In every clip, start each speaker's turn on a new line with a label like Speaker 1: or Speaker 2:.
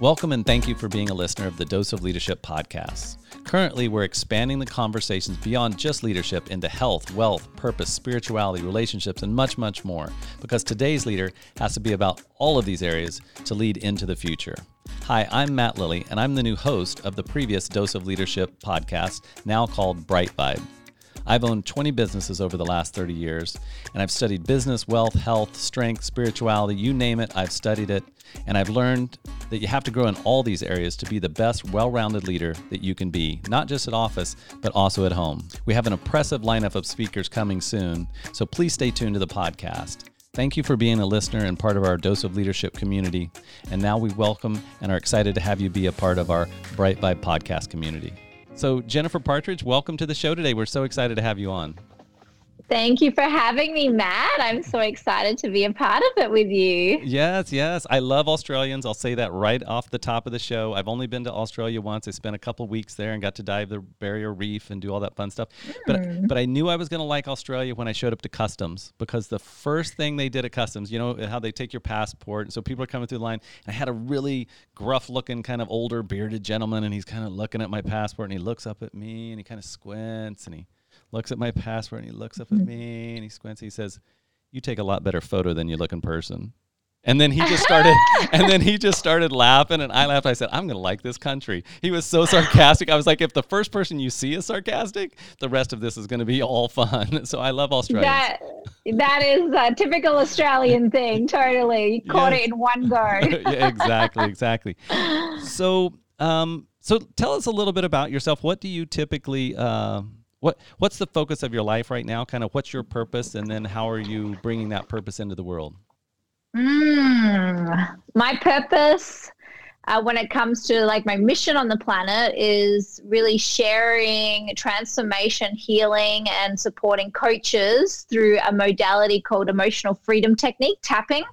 Speaker 1: Welcome and thank you for being a listener of the Dose of Leadership podcast. Currently, we're expanding the conversations beyond just leadership into health, wealth, purpose, spirituality, relationships, and much, much more, because today's leader has to be about all of these areas to lead into the future. Hi, I'm Matt Lilly, and I'm the new host of the previous Dose of Leadership podcast, now called Brite Vibe. I've owned 20 businesses over the last 30 years, and I've studied business, wealth, health, strength, spirituality you name it, I've studied it. And I've learned that you have to grow in all these areas to be the best, well rounded leader that you can be, not just at office, but also at home. We have an impressive lineup of speakers coming soon, so please stay tuned to the podcast. Thank you for being a listener and part of our Dose of Leadership community. And now we welcome and are excited to have you be a part of our Brite Vibe podcast community. So, Jennifer Partridge, welcome to the show today. We're so excited to have you on.
Speaker 2: Thank you for having me, Matt. I'm so excited to be a part of it with you.
Speaker 1: Yes, yes. I love Australians. I'll say that right off the top of the show. I've only been to Australia once. I spent a couple weeks there and got to dive the barrier reef and do all that fun stuff. Mm. But hmm. but I knew I was going to like Australia when I showed up to customs because the first thing they did at customs, you know how they take your passport, and so people are coming through the line. And I had a really gruff-looking, kind of older, bearded gentleman, and he's kind of looking at my passport, and he looks up at me, and he kind of squints, and he looks at my passport and he looks up at mm-hmm. me and he squints. He says, "You take a lot better photo than you look in person." And then he just started, and then he just started laughing, and I laughed. I said, "I'm gonna like this country." He was so sarcastic. I was like, "If the first person you see is sarcastic, the rest of this is gonna be all fun." So I love Australia.
Speaker 2: That that is a typical Australian thing. Totally, you caught it in one go.
Speaker 1: yeah, exactly, exactly. So, um, so tell us a little bit about yourself. What do you typically? Uh, what what's the focus of your life right now? Kind of what's your purpose, and then how are you bringing that purpose into the world?
Speaker 2: Mm, my purpose, uh, when it comes to like my mission on the planet, is really sharing transformation, healing, and supporting coaches through a modality called emotional freedom technique, tapping.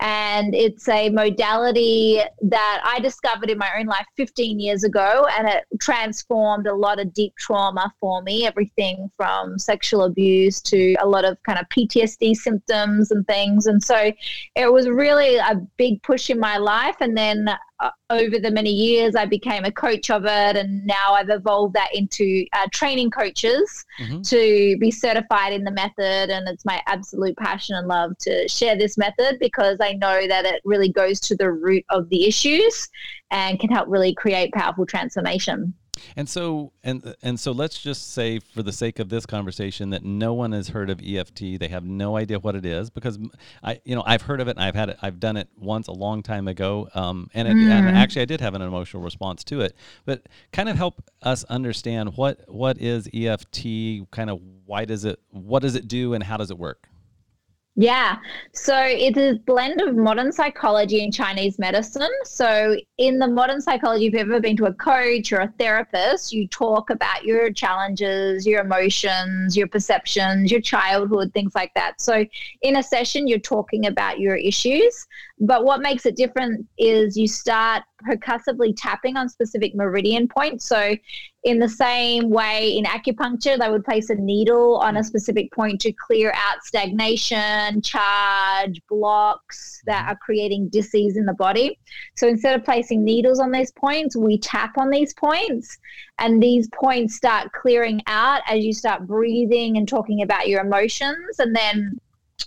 Speaker 2: And it's a modality that I discovered in my own life 15 years ago, and it transformed a lot of deep trauma for me everything from sexual abuse to a lot of kind of PTSD symptoms and things. And so it was really a big push in my life. And then uh, over the many years, I became a coach of it, and now I've evolved that into uh, training coaches mm-hmm. to be certified in the method. And it's my absolute passion and love to share this method because I know that it really goes to the root of the issues and can help really create powerful transformation.
Speaker 1: And so and and so let's just say for the sake of this conversation that no one has heard of EFT. They have no idea what it is because I you know I've heard of it and I've had it I've done it once a long time ago. Um, and, it, mm. and actually I did have an emotional response to it. But kind of help us understand what what is EFT, kind of why does it what does it do and how does it work?
Speaker 2: Yeah. So it's a blend of modern psychology and Chinese medicine. So in the modern psychology, if you've ever been to a coach or a therapist, you talk about your challenges, your emotions, your perceptions, your childhood, things like that. So in a session, you're talking about your issues. But what makes it different is you start percussively tapping on specific meridian points. So, in the same way in acupuncture, they would place a needle on a specific point to clear out stagnation, charge, blocks that mm-hmm. are creating disease in the body. So, instead of placing needles on these points, we tap on these points, and these points start clearing out as you start breathing and talking about your emotions. And then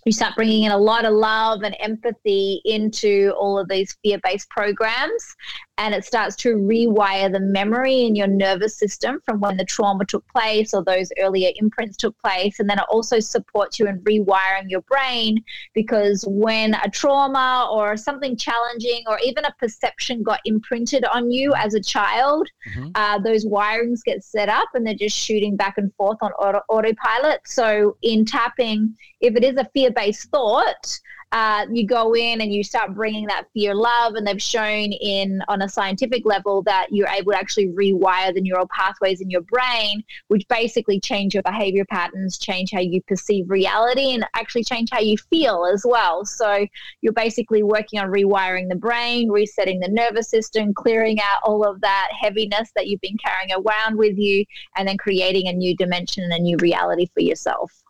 Speaker 2: you start bringing in a lot of love and empathy into all of these fear based programs and it starts to rewire the memory in your nervous system from when the trauma took place or those earlier imprints took place. And then it also supports you in rewiring your brain because when a trauma or something challenging or even a perception got imprinted on you as a child, mm-hmm. uh, those wirings get set up and they're just shooting back and forth on auto- autopilot. So in tapping, if it is a fear based thought, uh, you go in and you start bringing that fear love and they've shown in on a scientific level that you're able to actually rewire the neural pathways in your brain which basically change your behavior patterns change how you perceive reality and actually change how you feel as well. So you're basically working on rewiring the brain resetting the nervous system clearing out all of that heaviness that you've been carrying around with you and then creating a new dimension and a new reality for yourself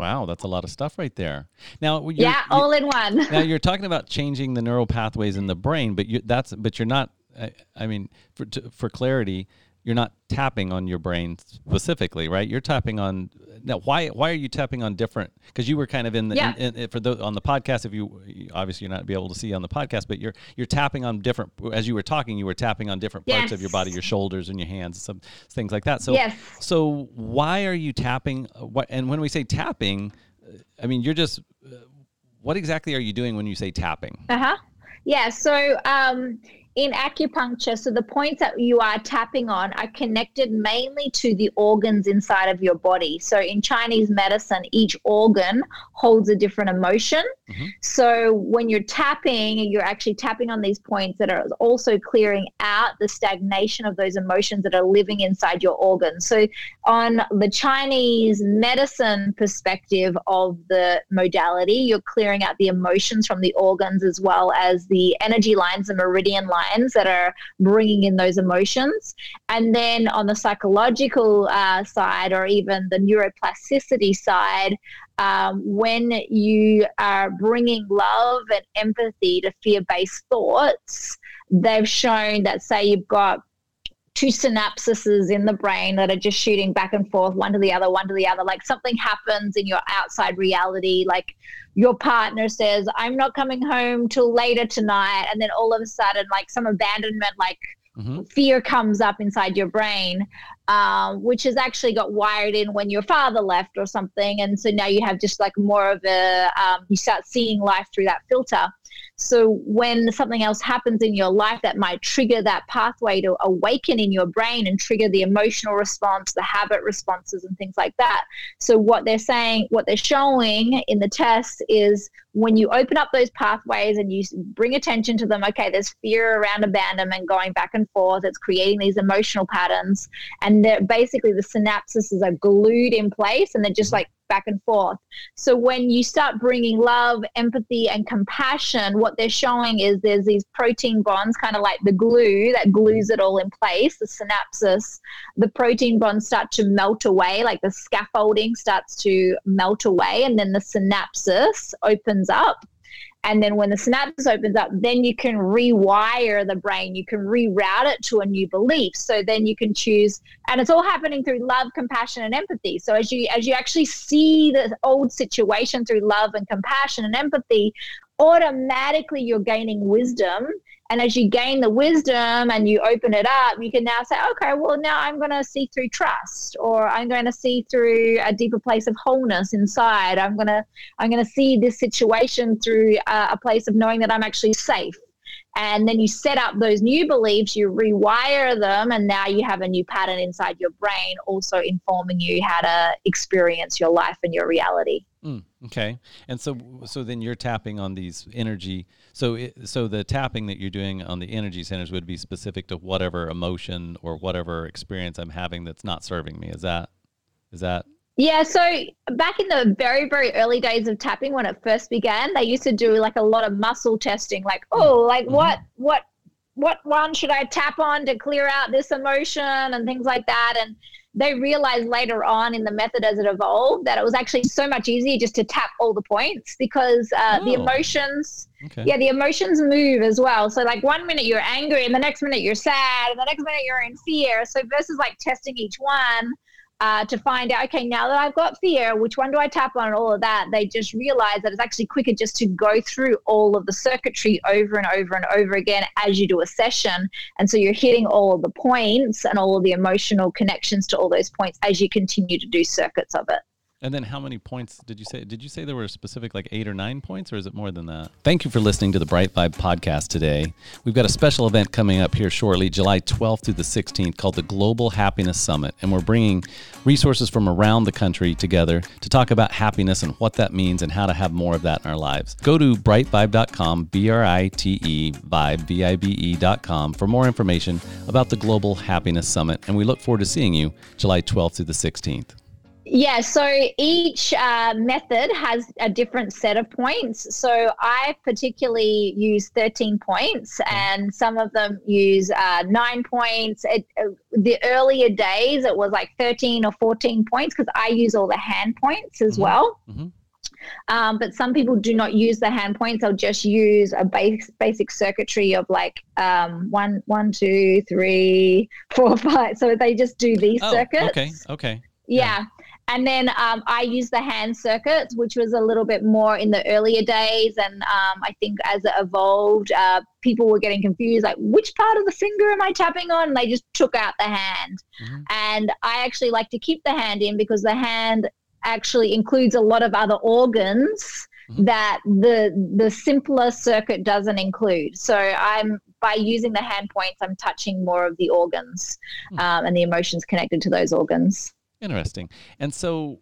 Speaker 1: Wow, that's a lot of stuff right there. Now,
Speaker 2: yeah, all in one.
Speaker 1: now you're talking about changing the neural pathways in the brain, but you, that's but you're not. I, I mean, for to, for clarity, you're not tapping on your brain specifically, right? You're tapping on now. Why why are you tapping on different? Because you were kind of in the
Speaker 2: yeah.
Speaker 1: in, in, for the on the podcast. If you obviously you're not be able to see on the podcast, but you're you're tapping on different. As you were talking, you were tapping on different parts
Speaker 2: yes.
Speaker 1: of your body, your shoulders and your hands, some things like that. So
Speaker 2: yes.
Speaker 1: so why are you tapping? What and when we say tapping, I mean you're just. What exactly are you doing when you say tapping?
Speaker 2: Uh huh. Yeah. So um, in acupuncture, so the points that you are tapping on are connected mainly to the organs inside of your body. So in Chinese medicine, each organ holds a different emotion. Mm-hmm. So when you're tapping, you're actually tapping on these points that are also clearing out the stagnation of those emotions that are living inside your organs. So on the Chinese medicine perspective of the modality, you're clearing out the emotions from the organs as well as the energy lines, the meridian lines lines that are bringing in those emotions. And then on the psychological uh, side, or even the neuroplasticity side, um, when you are bringing love and empathy to fear based thoughts, they've shown that, say, you've got two synapses in the brain that are just shooting back and forth, one to the other, one to the other. Like something happens in your outside reality, like your partner says, I'm not coming home till later tonight. And then all of a sudden, like some abandonment, like mm-hmm. fear comes up inside your brain, um, which has actually got wired in when your father left or something. And so now you have just like more of a, um, you start seeing life through that filter. So when something else happens in your life that might trigger that pathway to awaken in your brain and trigger the emotional response, the habit responses, and things like that. So what they're saying, what they're showing in the test is when you open up those pathways and you bring attention to them, okay, there's fear around abandonment going back and forth. It's creating these emotional patterns. And they're basically the synapses are glued in place and they're just mm-hmm. like back and forth. So when you start bringing love, empathy, and compassion, what they're showing is there's these protein bonds, kind of like the glue that glues it all in place, the synapses. The protein bonds start to melt away, like the scaffolding starts to melt away, and then the synapses opens up. And then when the synapse opens up, then you can rewire the brain. You can reroute it to a new belief. So then you can choose, and it's all happening through love, compassion, and empathy. So as you as you actually see the old situation through love and compassion and empathy, automatically you're gaining wisdom and as you gain the wisdom and you open it up, you can now say, okay, well, now I'm going to see through trust, or I'm going to see through a deeper place of wholeness inside. I'm going to, I'm going to see this situation through a, a place of knowing that I'm actually safe. And then you set up those new beliefs, you rewire them, and now you have a new pattern inside your brain, also informing you how to experience your life and your reality.
Speaker 1: Mm, okay, and so so then you're tapping on these energy. So it, so the tapping that you're doing on the energy centers would be specific to whatever emotion or whatever experience I'm having that's not serving me. Is that is that?
Speaker 2: Yeah, so back in the very, very early days of tapping, when it first began, they used to do like a lot of muscle testing, like, oh, like mm-hmm. what, what, what one should I tap on to clear out this emotion and things like that. And they realized later on in the method as it evolved that it was actually so much easier just to tap all the points because uh, oh. the emotions okay. yeah the emotions move as well so like one minute you're angry and the next minute you're sad and the next minute you're in fear so versus like testing each one uh, to find out, okay, now that I've got fear, which one do I tap on and all of that, they just realize that it's actually quicker just to go through all of the circuitry over and over and over again as you do a session. And so you're hitting all of the points and all of the emotional connections to all those points as you continue to do circuits of it.
Speaker 1: And then how many points did you say? Did you say there were specific like eight or nine points, or is it more than that? Thank you for listening to the Brite Vibe podcast today. We've got a special event coming up here shortly, July 12th through the 16th, called the Global Happiness Summit. And we're bringing resources from around the country together to talk about happiness and what that means and how to have more of that in our lives. Go to britevibe.com, B R I T E, vibe, V I B E.com, for more information about the Global Happiness Summit. And we look forward to seeing you July 12th through the 16th.
Speaker 2: Yeah, so each uh, method has a different set of points. So I particularly use 13 points, and some of them use uh, nine points. It, uh, the earlier days, it was like 13 or 14 points because I use all the hand points as mm-hmm. well. Mm-hmm. Um, but some people do not use the hand points. They'll just use a base, basic circuitry of like um, one, one, two, three, four, five. So they just do these oh, circuits.
Speaker 1: Okay. Okay.
Speaker 2: Yeah. yeah. And then um, I used the hand circuits, which was a little bit more in the earlier days. And um, I think as it evolved, uh, people were getting confused like, which part of the finger am I tapping on? And they just took out the hand. Mm-hmm. And I actually like to keep the hand in because the hand actually includes a lot of other organs mm-hmm. that the the simpler circuit doesn't include. So I'm by using the hand points, I'm touching more of the organs mm-hmm. um, and the emotions connected to those organs.
Speaker 1: Interesting. And so,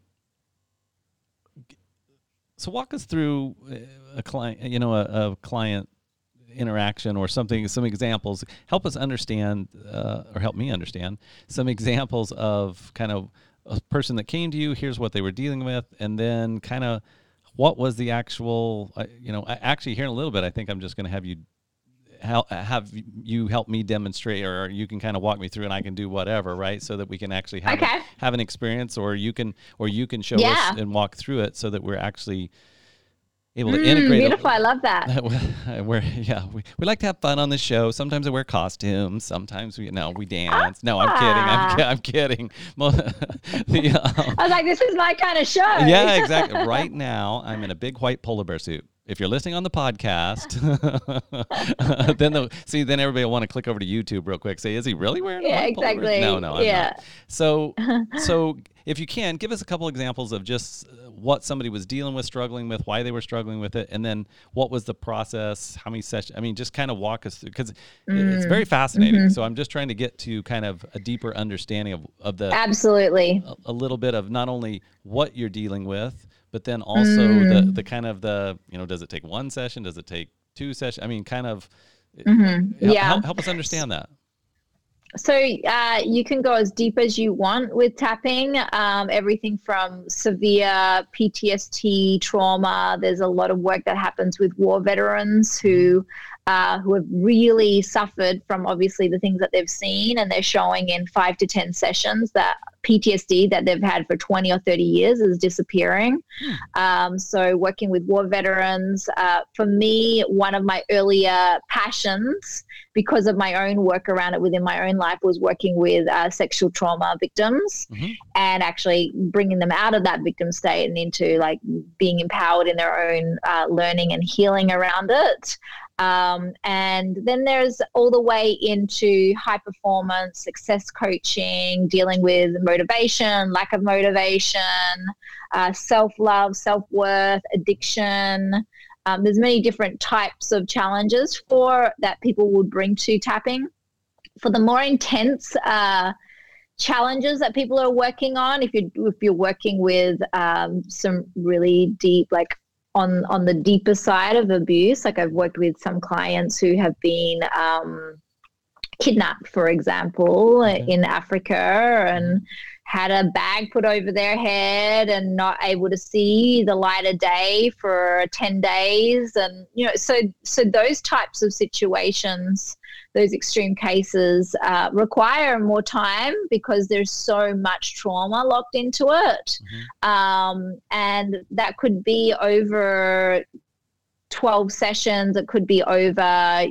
Speaker 1: so walk us through uh, a client, you know, a, a client interaction or something, some examples. Help us understand, uh, or help me understand some examples of kind of a person that came to you. Here's what they were dealing with, and then kind of what was the actual, uh, you know, actually here in a little bit. I think I'm just going to have you have you help me demonstrate or you can kind of walk me through and I can do whatever, right? So that we can actually have, okay. a, have an experience or you can, or you can show yeah. us and walk through it so that we're actually able to mm, integrate.
Speaker 2: Beautiful. I love that.
Speaker 1: we're, yeah, we, we like to have fun on the show. Sometimes I wear costumes. Sometimes we, no, we dance. No, I'm kidding. I'm, ah. I'm kidding.
Speaker 2: the, um, I was like, this is my kind of show.
Speaker 1: Yeah, exactly. right now, I'm in a big white polar bear suit if you're listening on the podcast, then the see then everybody will want to click over to YouTube real quick. Say, is he really wearing?
Speaker 2: Yeah, exactly.
Speaker 1: No, no, I'm yeah. Not. So, so if you can give us a couple examples of just what somebody was dealing with, struggling with, why they were struggling with it, and then what was the process? How many sessions? I mean, just kind of walk us through because mm. it's very fascinating. Mm-hmm. So I'm just trying to get to kind of a deeper understanding of of the
Speaker 2: absolutely
Speaker 1: a, a little bit of not only what you're dealing with but then also mm. the the kind of the you know does it take one session? Does it take two sessions i mean kind of
Speaker 2: mm-hmm. yeah.
Speaker 1: help, help, us understand that.
Speaker 2: So uh, you can go as deep as you want with tapping um, everything from severe ptsd trauma. There's a lot of work that happens with war veterans who uh, who have really suffered from obviously the things that they've seen, and they're showing in five to 10 sessions that PTSD that they've had for 20 or 30 years is disappearing. Hmm. Um, so, working with war veterans, uh, for me, one of my earlier passions, because of my own work around it within my own life, was working with uh, sexual trauma victims mm-hmm. and actually bringing them out of that victim state and into like being empowered in their own uh, learning and healing around it. Um, and then there's all the way into high performance, success coaching, dealing with motivation, lack of motivation, uh, self love, self worth, addiction. Um, there's many different types of challenges for that people would bring to tapping. For the more intense uh, challenges that people are working on, if you if you're working with um, some really deep like on on the deeper side of abuse like i've worked with some clients who have been um, kidnapped for example in africa and had a bag put over their head and not able to see the light of day for 10 days and you know so so those types of situations those extreme cases uh, require more time because there's so much trauma locked into it. Mm-hmm. Um, and that could be over 12 sessions, it could be over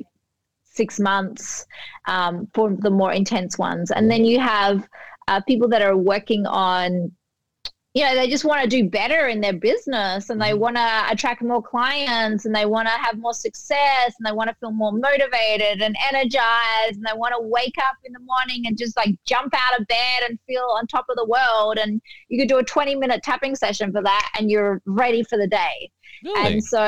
Speaker 2: six months um, for the more intense ones. And then you have uh, people that are working on you know they just want to do better in their business and they mm-hmm. want to attract more clients and they want to have more success and they want to feel more motivated and energized and they want to wake up in the morning and just like jump out of bed and feel on top of the world and you could do a 20 minute tapping session for that and you're ready for the day Really? And so,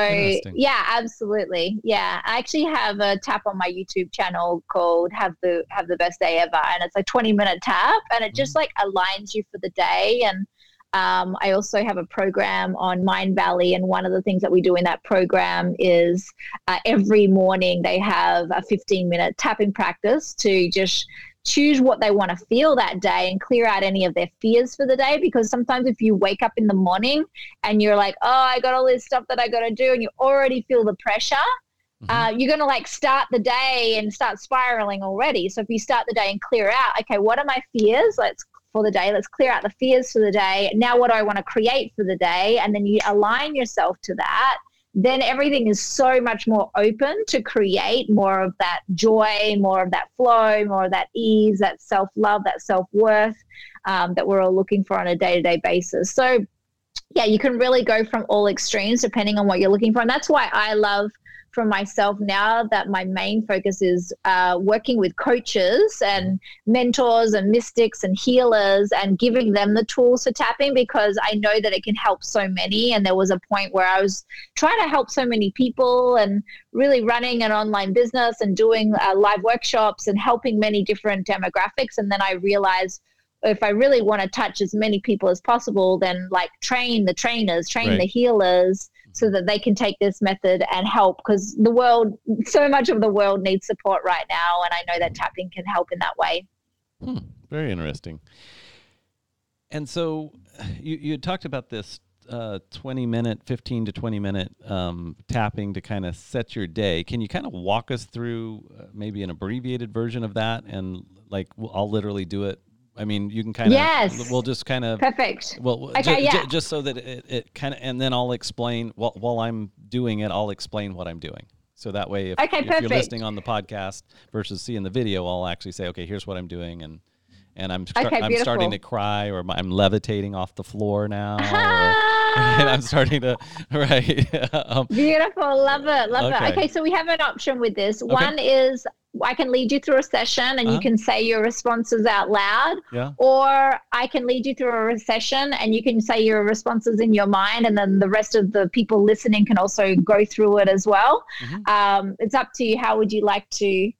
Speaker 2: yeah, absolutely. Yeah, I actually have a tap on my YouTube channel called "Have the Have the Best Day Ever," and it's a 20 minute tap, and it just mm. like aligns you for the day. And um, I also have a program on Mindvalley, and one of the things that we do in that program is uh, every morning they have a 15 minute tapping practice to just choose what they want to feel that day and clear out any of their fears for the day. Because sometimes if you wake up in the morning and you're like, oh, I got all this stuff that I got to do, and you already feel the pressure, mm-hmm. uh, you're going to like start the day and start spiraling already. So if you start the day and clear out, okay, what are my fears? Let's for the day. Let's clear out the fears for the day. Now, what do I want to create for the day? And then you align yourself to that then everything is so much more open to create more of that joy, more of that flow, more of that ease, that self love, that self worth um, that we're all looking for on a day to day basis. So, yeah, you can really go from all extremes depending on what you're looking for. And that's why I love for myself now that my main focus is uh, working with coaches and mentors and mystics and healers and giving them the tools for tapping because I know that it can help so many. And there was a point where I was trying to help so many people and really running an online business and doing uh, live workshops and helping many different demographics. And then I realized if I really want to touch as many people as possible, then like train the trainers, train right. the healers, so that they can take this method and help because the world, so much of the world needs support right now. And I know that tapping can help in that way.
Speaker 1: Hmm, very interesting. And so you, you talked about this uh, 20 minute, 15 to 20 minute um, tapping to kind of set your day. Can you kind of walk us through uh, maybe an abbreviated version of that? And like, I'll literally do it I mean, you can kind of
Speaker 2: yes.
Speaker 1: We'll just kind of
Speaker 2: perfect.
Speaker 1: Well, okay, ju- yeah. Ju- just so that it, it kind of, and then I'll explain while while I'm doing it, I'll explain what I'm doing. So that way, if,
Speaker 2: okay,
Speaker 1: if you're listening on the podcast versus seeing the video, I'll actually say, okay, here's what I'm doing, and and I'm
Speaker 2: okay,
Speaker 1: I'm starting to cry, or I'm levitating off the floor now, and I'm starting to right.
Speaker 2: um, beautiful, love it, love okay. it. Okay, so we have an option with this. One is I can lead you through a session and uh-huh. you can say your responses out loud.
Speaker 1: Yeah.
Speaker 2: Or I can lead you through a session and you can say your responses in your mind, and then the rest of the people listening can also go through it as well. Mm-hmm. Um, it's up to you. How would you like to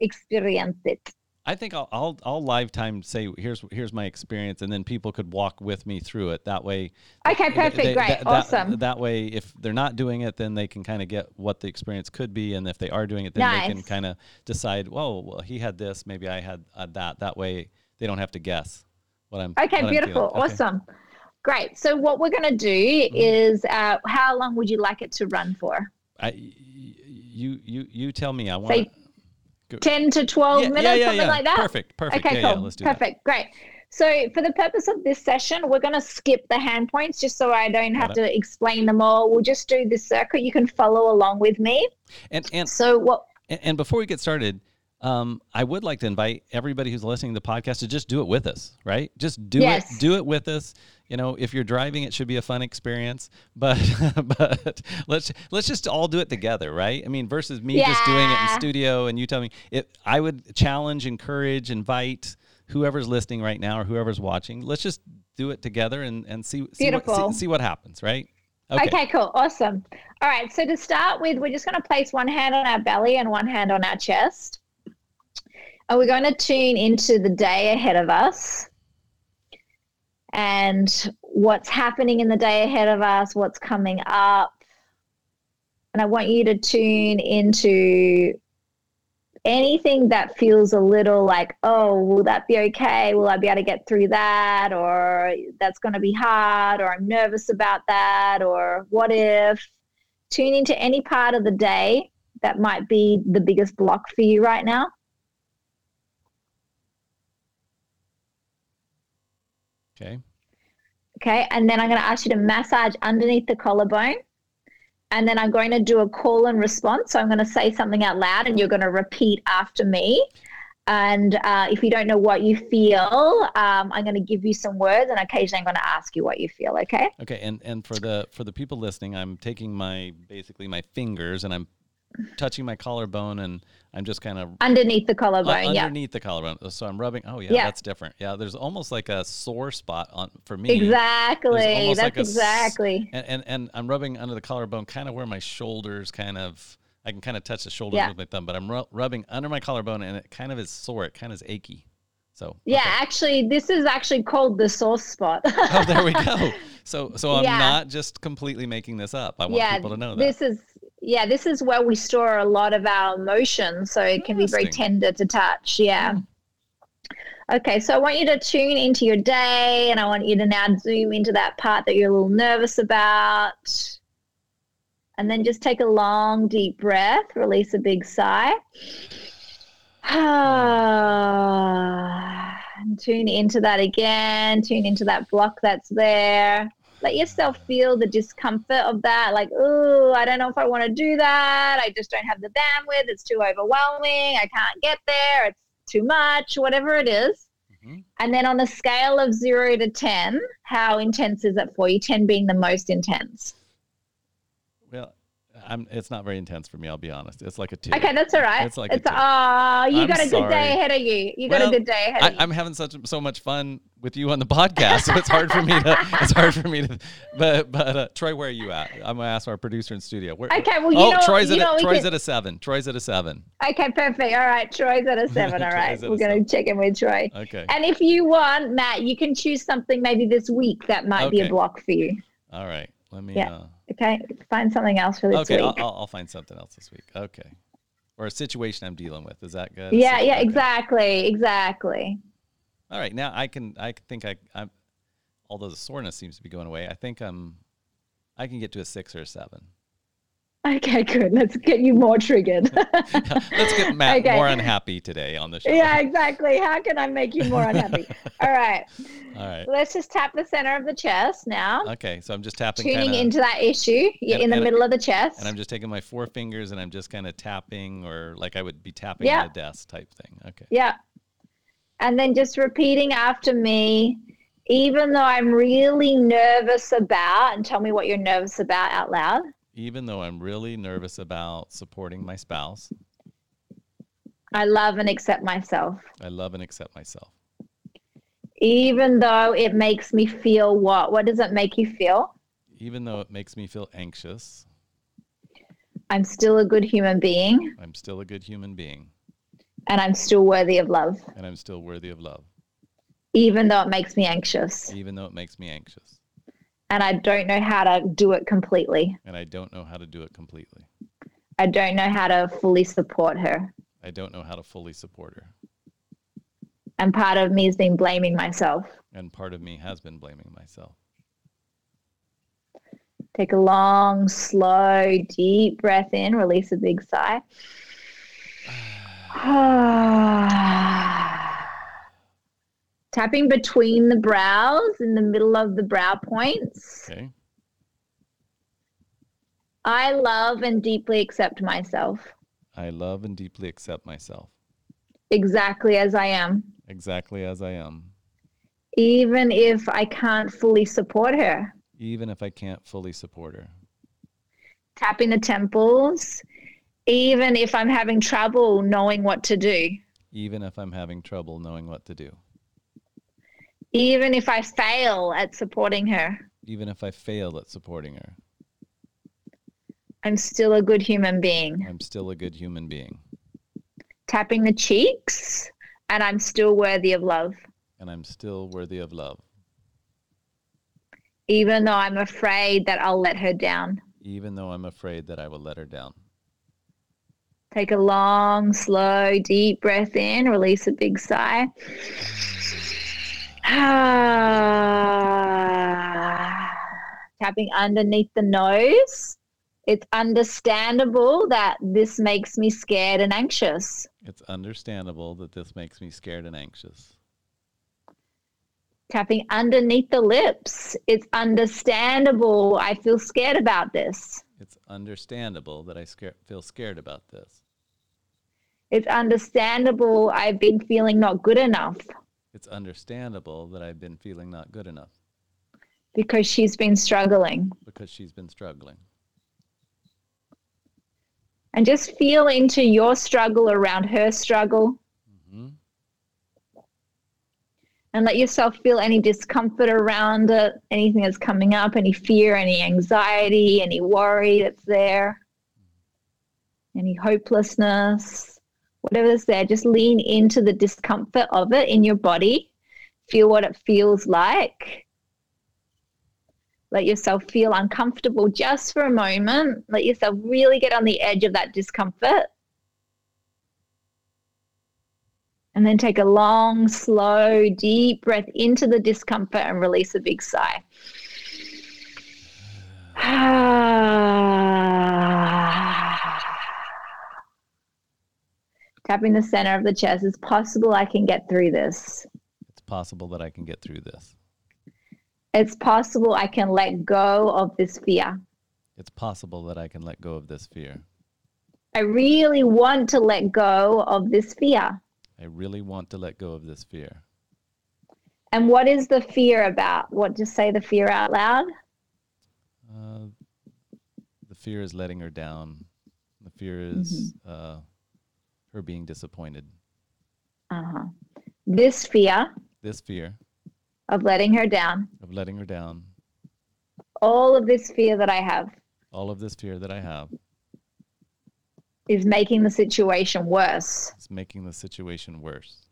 Speaker 2: experience it?
Speaker 1: I think I'll, I'll I'll live time say here's here's my experience, and then people could walk with me through it. That way.
Speaker 2: Okay, perfect, they, great, that,
Speaker 1: awesome.
Speaker 2: That,
Speaker 1: that, way, if they're not doing it, then they can kind of get what the experience could be, and if they are doing it, then nice. they can kind of decide. Whoa, well, he had this, maybe I had uh, that. That way, they don't have to guess what I'm.
Speaker 2: Okay,
Speaker 1: what
Speaker 2: beautiful,
Speaker 1: I'm
Speaker 2: awesome, okay. great. So what we're gonna do mm-hmm. is, uh, how long would you like it to run for?
Speaker 1: I, you you you tell me. I want.
Speaker 2: 10 to 12 yeah, minutes, yeah, something like that?
Speaker 1: Perfect, perfect.
Speaker 2: Okay, cool. perfect, that. great. So, for the purpose of this session, we're going to skip the hand points just so I don't have to explain them all. We'll just do this circuit. You can follow along with me.
Speaker 1: And and
Speaker 2: so what?
Speaker 1: And, and before we get started, um, I would like to invite everybody who's listening to the podcast to just do it with us, right? Just do yes. it, do it with us you know, if you're driving, it should be a fun experience. But but let's let's just all do it together, right? I mean, versus me yeah. just doing it in studio and you tell me it. I would challenge, encourage, invite whoever's listening right now or whoever's watching. Let's just do it together and and see see what, see, see what happens, right?
Speaker 2: Okay. okay. cool. Awesome. All right. So to start with, we're just going to place one hand on our belly and one hand on our chest. And we're going to tune into the day ahead of us and what's happening in the day ahead of us, what's coming up. And I want you to tune into anything that feels a little like, oh, will that be okay? Will I be able to get through that? Or that's going to be hard, or I'm nervous about that, or what if? Tune into any part of the day that might be the biggest block for you right now.
Speaker 1: Okay.
Speaker 2: Okay. And then I'm going to ask you to massage underneath the collarbone. And then I'm going to do a call and response. So I'm going to say something out loud and you're going to repeat after me. And uh, if you don't know what you feel, um, I'm going to give you some words, and occasionally I'm going to ask you what you feel. Okay.
Speaker 1: Okay. And and for the for the people listening, I'm taking my basically my fingers and I'm touching my collarbone and I'm just kind of
Speaker 2: underneath the collarbone. Uh,
Speaker 1: underneath
Speaker 2: yeah.
Speaker 1: the collarbone. So I'm rubbing. Oh yeah, yeah, that's different. Yeah, there's almost like a sore spot on for me.
Speaker 2: Exactly. That's like exactly.
Speaker 1: And, and and I'm rubbing under the collarbone, kind of where my shoulders kind of. I can kind of touch the shoulders yeah. with my thumb, but I'm ru- rubbing under my collarbone, and it kind of is sore. It kind of is achy. So
Speaker 2: yeah, okay. actually, this is actually called the sore spot.
Speaker 1: oh, there we go. So so I'm yeah. not just completely making this up. I want yeah, people to know that
Speaker 2: this is yeah, this is where we store a lot of our emotions, so it can be very tender to touch. Yeah. Hmm. Okay, so I want you to tune into your day and I want you to now zoom into that part that you're a little nervous about. And then just take a long, deep breath, release a big sigh. and tune into that again, tune into that block that's there. Let yourself feel the discomfort of that. Like, oh, I don't know if I want to do that. I just don't have the bandwidth. It's too overwhelming. I can't get there. It's too much, whatever it is. Mm-hmm. And then on a scale of zero to 10, how intense is it for you? 10 being the most intense.
Speaker 1: I'm, it's not very intense for me. I'll be honest. It's like a two.
Speaker 2: Okay, that's all right. It's like it's, oh, you I'm got a good day ahead of you. You well, got a good day ahead. I, of
Speaker 1: you. I'm having such so much fun with you on the podcast, so it's hard for me to. It's hard for me to. But but uh, Troy, where are you at? I'm gonna ask our producer in studio. Where,
Speaker 2: okay, well you oh, know.
Speaker 1: Troy's
Speaker 2: you
Speaker 1: at
Speaker 2: know
Speaker 1: a, Troy's can... at a seven. Troy's at a seven.
Speaker 2: Okay, perfect. All right, Troy's at a seven. All right, we're gonna seven. check in with Troy.
Speaker 1: Okay.
Speaker 2: And if you want, Matt, you can choose something maybe this week that might okay. be a block for you.
Speaker 1: All right. Let me. Yeah. Uh,
Speaker 2: Okay, find something else for this
Speaker 1: okay,
Speaker 2: week.
Speaker 1: Okay, I'll, I'll, find something else this week. Okay, or a situation I'm dealing with. Is that good?
Speaker 2: Yeah, yeah, okay. exactly, exactly.
Speaker 1: All right, now I can. I think I. I'm. Although the soreness seems to be going away, I think I'm. I can get to a six or a seven.
Speaker 2: Okay, good. Let's get you more triggered.
Speaker 1: Let's get Matt okay. more unhappy today on the show.
Speaker 2: Yeah, exactly. How can I make you more unhappy? All right.
Speaker 1: All right.
Speaker 2: Let's just tap the center of the chest now.
Speaker 1: Okay, so I'm just tapping.
Speaker 2: Tuning
Speaker 1: kinda,
Speaker 2: into that issue. You're in the middle of the chest.
Speaker 1: And I'm just taking my four fingers and I'm just kind of tapping, or like I would be tapping on a desk type thing. Okay.
Speaker 2: Yeah. And then just repeating after me, even though I'm really nervous about, and tell me what you're nervous about out loud
Speaker 1: even though I'm really nervous about supporting my spouse.
Speaker 2: I love and accept myself.
Speaker 1: I love and accept myself.
Speaker 2: Even though it makes me feel what? What does it make you feel?
Speaker 1: Even though it makes me feel anxious.
Speaker 2: I'm still a good human being.
Speaker 1: I'm still a good human being.
Speaker 2: And I'm still worthy of love.
Speaker 1: And I'm still worthy of love.
Speaker 2: Even though it makes me anxious.
Speaker 1: Even though it makes me anxious
Speaker 2: and I don't know how to do it completely.
Speaker 1: And I don't know how to do it completely.
Speaker 2: I don't know how to fully support her.
Speaker 1: I don't know how to fully support her.
Speaker 2: And part of me has been blaming myself.
Speaker 1: And part of me has been blaming myself.
Speaker 2: Take a long, slow, deep breath in, release a big sigh. Tapping between the brows in the middle of the brow points.
Speaker 1: Okay.
Speaker 2: I love and deeply accept myself.
Speaker 1: I love and deeply accept myself.
Speaker 2: Exactly as I am.
Speaker 1: Exactly as I am.
Speaker 2: Even if I can't fully support her.
Speaker 1: Even if I can't fully support her.
Speaker 2: Tapping the temples. Even if I'm having trouble knowing what to do.
Speaker 1: Even if I'm having trouble knowing what to do
Speaker 2: even if I fail at supporting her.
Speaker 1: Even if I fail at supporting her.
Speaker 2: I'm still a good human being.
Speaker 1: I'm still a good human being.
Speaker 2: Tapping the cheeks, and I'm still worthy of love.
Speaker 1: And I'm still worthy of love.
Speaker 2: Even though I'm afraid that I'll let her down.
Speaker 1: Even though I'm afraid that I will let her down.
Speaker 2: Take a long, slow, deep breath in, release a big sigh. Tapping underneath the nose. It's understandable that this makes me scared and anxious.
Speaker 1: It's understandable that this makes me scared and anxious.
Speaker 2: Tapping underneath the lips. It's understandable. I feel scared about this.
Speaker 1: It's understandable that I scare, feel scared about this.
Speaker 2: It's understandable I've been feeling not good enough
Speaker 1: it's understandable that I've been feeling not good enough.
Speaker 2: Because she's been struggling.
Speaker 1: Because she's been struggling.
Speaker 2: And just feel into your struggle around her struggle. Mm-hmm. And let yourself feel any discomfort around it, anything that's coming up, any fear, any anxiety, any worry that's there, any hopelessness whatever's there, just lean into the discomfort of it in your body. Feel what it feels like. Let yourself feel uncomfortable just for a moment. Let yourself really get on the edge of that discomfort. And then take a long, slow, deep breath into the discomfort and release a big sigh. Tapping the center of the chest. It's possible I can get through this.
Speaker 1: It's possible that I can get through this.
Speaker 2: It's possible I can let go of this fear.
Speaker 1: It's possible that I can let go of this fear.
Speaker 2: I really want to let go of this fear.
Speaker 1: I really want to let go of this fear.
Speaker 2: And what is the fear about? What, just say the fear out loud?
Speaker 1: Uh, the fear is letting her down. The fear is mm-hmm. uh, her being disappointed.
Speaker 2: Uh huh. This fear.
Speaker 1: This fear.
Speaker 2: Of letting her down.
Speaker 1: Of letting her down.
Speaker 2: All of this fear that I have.
Speaker 1: All of this fear that I have.
Speaker 2: Is making the situation worse.
Speaker 1: It's making the situation worse.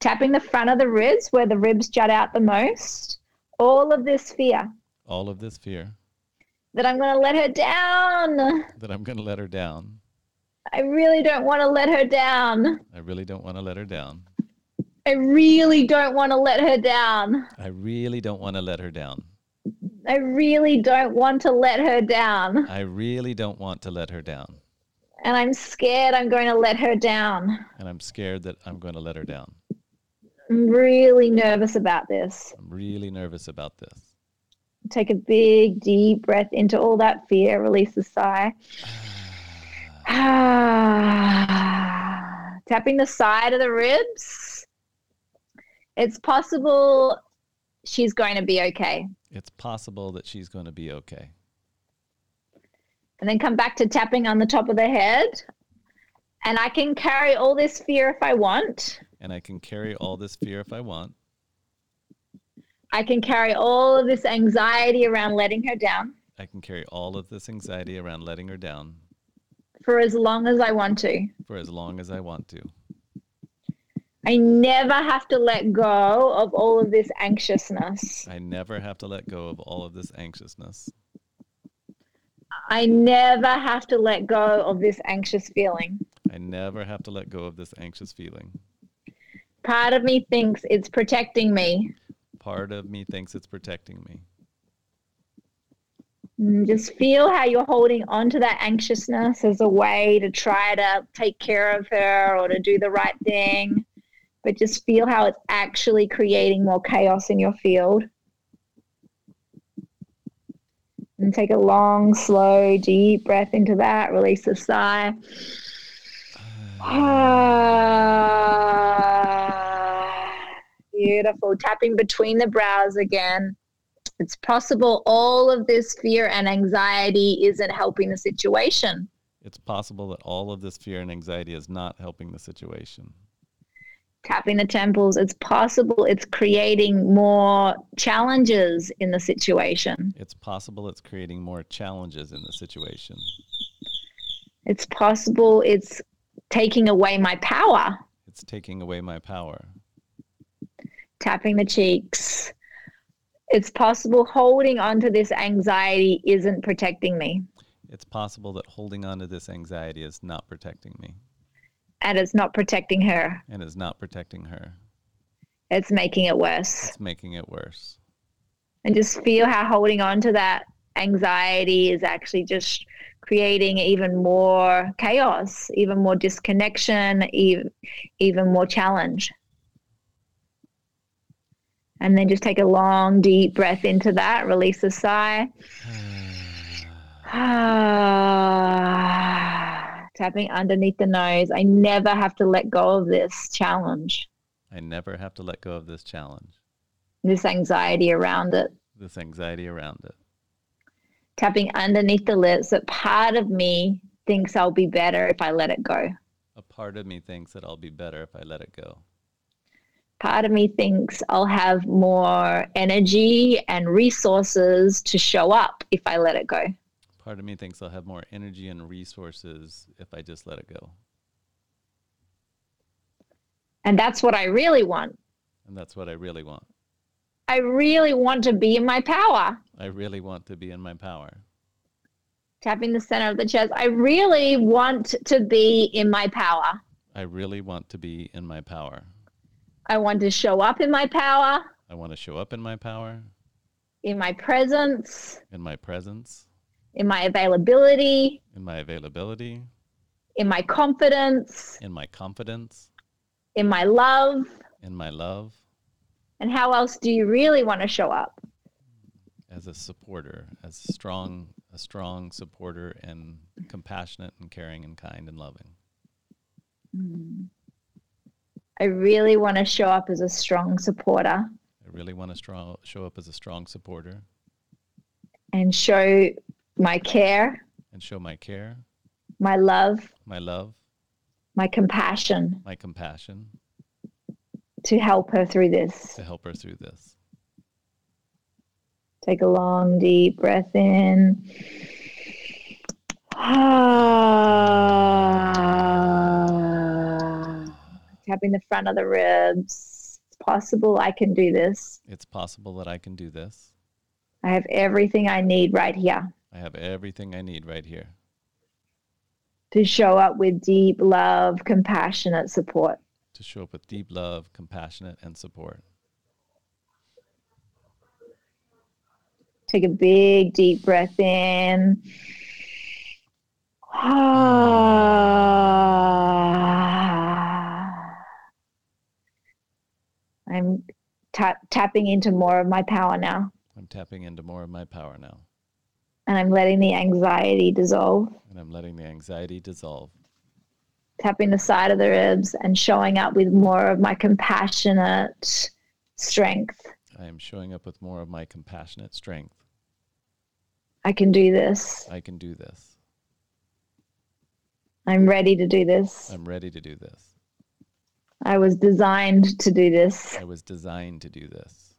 Speaker 2: Tapping the front of the ribs where the ribs jut out the most. All of this fear.
Speaker 1: All of this fear.
Speaker 2: That I'm going to let her down.
Speaker 1: That I'm going to let her down.
Speaker 2: I really don't want to let her down.
Speaker 1: I really don't want to let her down.
Speaker 2: I really don't want to let her down.
Speaker 1: I really don't want to let her down.
Speaker 2: I really don't want to let her down.
Speaker 1: I really don't want to let her down.
Speaker 2: And I'm scared I'm going to let her down.
Speaker 1: And I'm scared that I'm going to let her down.
Speaker 2: I'm really nervous about this.
Speaker 1: I'm really nervous about this.
Speaker 2: Take a big, deep breath into all that fear, release a sigh. Tapping the side of the ribs. It's possible she's going to be okay.
Speaker 1: It's possible that she's going to be okay.
Speaker 2: And then come back to tapping on the top of the head. And I can carry all this fear if I want.
Speaker 1: And I can carry all this fear if I want.
Speaker 2: I can carry all of this anxiety around letting her down.
Speaker 1: I can carry all of this anxiety around letting her down.
Speaker 2: For as long as I want to.
Speaker 1: For as long as I want to.
Speaker 2: I never have to let go of all of this anxiousness.
Speaker 1: I never have to let go of all of this anxiousness.
Speaker 2: I never have to let go of this anxious feeling.
Speaker 1: I never have to let go of this anxious feeling.
Speaker 2: Part of me thinks it's protecting me.
Speaker 1: Part of me thinks it's protecting me.
Speaker 2: Mm, just feel how you're holding on to that anxiousness as a way to try to take care of her or to do the right thing. But just feel how it's actually creating more chaos in your field. And take a long, slow, deep breath into that. Release a sigh. Beautiful. Tapping between the brows again it's possible all of this fear and anxiety isn't helping the situation.
Speaker 1: It's possible that all of this fear and anxiety is not helping the situation.
Speaker 2: Tapping the temples, it's possible it's creating more challenges in the situation.
Speaker 1: It's possible it's creating more challenges in the situation.
Speaker 2: It's possible it's taking away my power.
Speaker 1: It's taking away my power.
Speaker 2: Tapping the cheeks it's possible holding on to this anxiety isn't protecting me.
Speaker 1: It's possible that holding on to this anxiety is not protecting me.
Speaker 2: And it's not protecting her.
Speaker 1: And it's not protecting her.
Speaker 2: It's making it worse.
Speaker 1: It's making it worse.
Speaker 2: And just feel how holding on to that anxiety is actually just creating even more chaos, even more disconnection, even, even more challenge. And then just take a long, deep breath into that, release a sigh. Tapping underneath the nose. I never have to let go of this challenge.
Speaker 1: I never have to let go of this challenge.
Speaker 2: This anxiety around it.
Speaker 1: This anxiety around it.
Speaker 2: Tapping underneath the lips that part of me thinks I'll be better if I let it go.
Speaker 1: A part of me thinks that I'll be better if I let it go
Speaker 2: part of me thinks I'll have more energy and resources to show up if I let it go.
Speaker 1: Part of me thinks I'll have more energy and resources if I just let it go.
Speaker 2: And that's what I really want.
Speaker 1: And that's what I really want.
Speaker 2: I really want to be in my power.
Speaker 1: I really want to be in my power.
Speaker 2: Tapping the center of the chest. I really want to be in my power.
Speaker 1: I really want to be in my power.
Speaker 2: I want to show up in my power,
Speaker 1: I want to show up in my power,
Speaker 2: in my presence,
Speaker 1: in my presence,
Speaker 2: in my availability,
Speaker 1: in my availability,
Speaker 2: in my confidence,
Speaker 1: in my confidence,
Speaker 2: in my love.
Speaker 1: in my love,
Speaker 2: And how else do you really want to show up?
Speaker 1: as a supporter, as strong, a strong supporter and compassionate and caring and kind and loving. Mm.
Speaker 2: I really want to show up as a strong supporter.
Speaker 1: I really want to strong, show up as a strong supporter.
Speaker 2: And show my care,
Speaker 1: and show my care,
Speaker 2: my love,
Speaker 1: my love,
Speaker 2: my compassion.
Speaker 1: My compassion.
Speaker 2: To help her through this.
Speaker 1: to help her through this.
Speaker 2: Take a long, deep breath in. Ah. Tapping the front of the ribs. It's possible I can do this.
Speaker 1: It's possible that I can do this.
Speaker 2: I have everything I need right here
Speaker 1: I have everything I need right here
Speaker 2: to show up with deep love, compassionate support.
Speaker 1: to show up with deep love, compassionate, and support.
Speaker 2: Take a big, deep breath in. Ah. I'm tap, tapping into more of my power now,
Speaker 1: I'm tapping into more of my power now,
Speaker 2: and I'm letting the anxiety dissolve.
Speaker 1: and I'm letting the anxiety dissolve.
Speaker 2: Tapping the side of the ribs and showing up with more of my compassionate strength.
Speaker 1: I am showing up with more of my compassionate strength.
Speaker 2: I can do this.
Speaker 1: I can do this.
Speaker 2: I'm ready to do this.
Speaker 1: I'm ready to do this.
Speaker 2: I was designed to do this.
Speaker 1: I was designed to do this.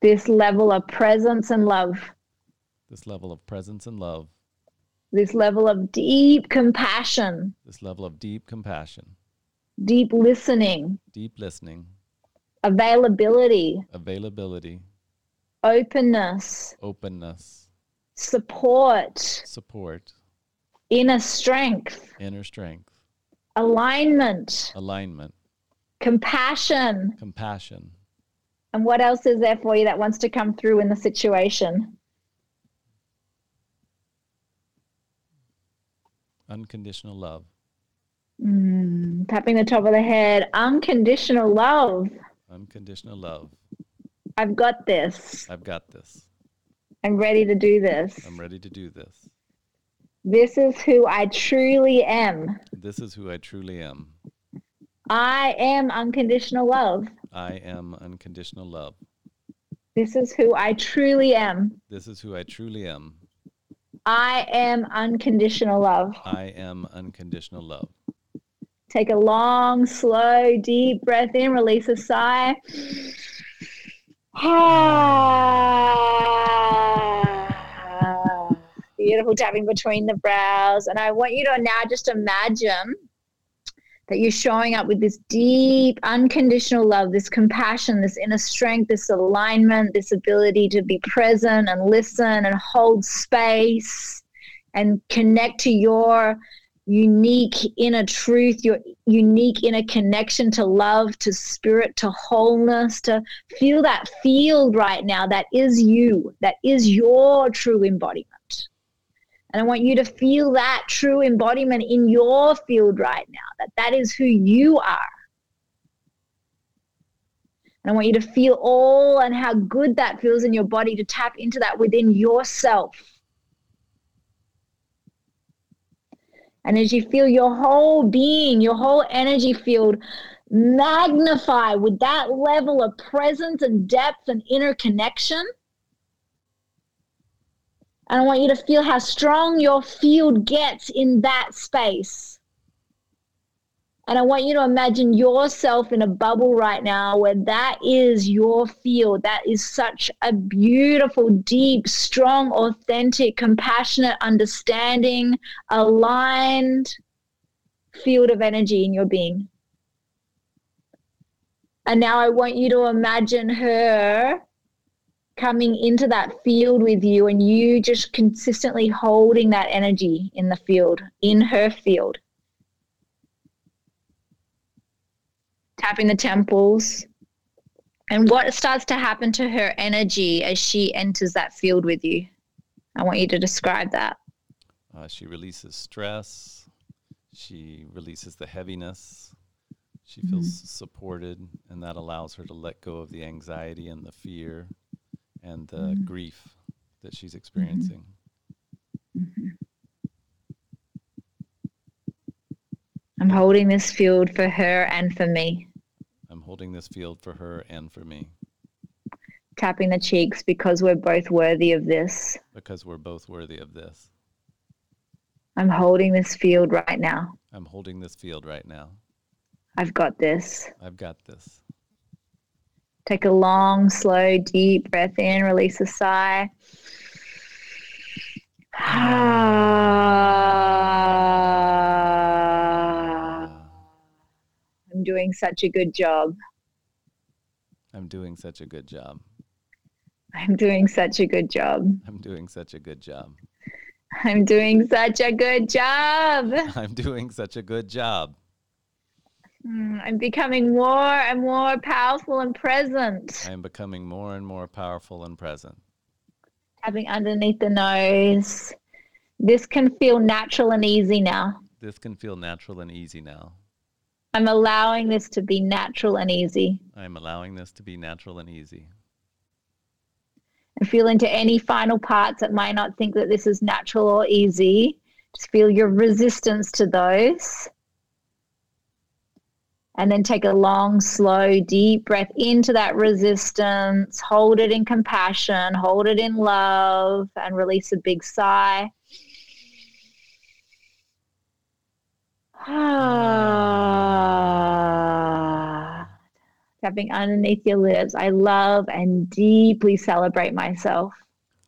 Speaker 2: This level of presence and love,
Speaker 1: This level of presence and love,
Speaker 2: this level of deep compassion,
Speaker 1: this level of deep compassion,
Speaker 2: deep listening,
Speaker 1: deep listening,
Speaker 2: availability,
Speaker 1: availability,
Speaker 2: openness,
Speaker 1: openness,
Speaker 2: support,
Speaker 1: support,
Speaker 2: inner strength,
Speaker 1: inner strength,
Speaker 2: alignment,
Speaker 1: alignment,
Speaker 2: compassion.
Speaker 1: compassion,
Speaker 2: And what else is there for you that wants to come through in the situation?
Speaker 1: unconditional love,
Speaker 2: Mm, tapping the top of the head, unconditional love.
Speaker 1: unconditional love.
Speaker 2: I've got this.
Speaker 1: I've got this.
Speaker 2: I'm ready to do this.
Speaker 1: I'm ready to do this.
Speaker 2: This is who I truly am.
Speaker 1: This is who I truly am.
Speaker 2: I am unconditional love.
Speaker 1: I am unconditional love.
Speaker 2: This is who I truly am.
Speaker 1: This is who I truly am.
Speaker 2: I am unconditional love.
Speaker 1: I am unconditional love.
Speaker 2: Take a long, slow, deep breath in, release a sigh. Beautiful tapping between the brows. And I want you to now just imagine that you're showing up with this deep, unconditional love, this compassion, this inner strength, this alignment, this ability to be present and listen and hold space and connect to your unique inner truth, your unique inner connection to love, to spirit, to wholeness, to feel that field right now that is you, that is your true embodiment. And I want you to feel that true embodiment in your field right now, that that is who you are. And I want you to feel all and how good that feels in your body to tap into that within yourself. And as you feel your whole being, your whole energy field magnify with that level of presence and depth and inner connection. And I want you to feel how strong your field gets in that space. And I want you to imagine yourself in a bubble right now where that is your field. That is such a beautiful, deep, strong, authentic, compassionate, understanding, aligned field of energy in your being. And now I want you to imagine her coming into that field with you and you just consistently holding that energy in the field, in her field. tapping the temples. And what starts to happen to her energy as she enters that field with you? I want you to describe that.
Speaker 1: Uh, she releases stress. She releases the heaviness. She feels mm-hmm. supported, and that allows her to let go of the anxiety and the fear and the mm-hmm. grief that she's experiencing. Mm-hmm.
Speaker 2: I'm holding this field for her and for me.
Speaker 1: I'm holding this field for her and for me.
Speaker 2: Tapping the cheeks because we're both worthy of this.
Speaker 1: Because we're both worthy of this.
Speaker 2: I'm holding this field right now.
Speaker 1: I'm holding this field right now.
Speaker 2: I've got this.
Speaker 1: I've got this.
Speaker 2: Take a long, slow, deep breath in, release a sigh. I'm doing such a good job.
Speaker 1: I'm doing such a good job.
Speaker 2: I'm doing such a good job.
Speaker 1: I'm doing such a good job.
Speaker 2: I'm doing such a good job.
Speaker 1: I'm doing such a good job.
Speaker 2: Hmm, I'm becoming more and more powerful and present.
Speaker 1: I am becoming more and more powerful and present.
Speaker 2: Having underneath the nose. This can feel natural and easy now.
Speaker 1: This can feel natural and easy now.
Speaker 2: I'm allowing this to be natural and easy.
Speaker 1: I'm allowing this to be natural and easy
Speaker 2: and feel into any final parts that might not think that this is natural or easy. Just feel your resistance to those. And then take a long, slow, deep breath into that resistance. Hold it in compassion, hold it in love, and release a big sigh. Ah tapping underneath your lips. I love and deeply celebrate myself.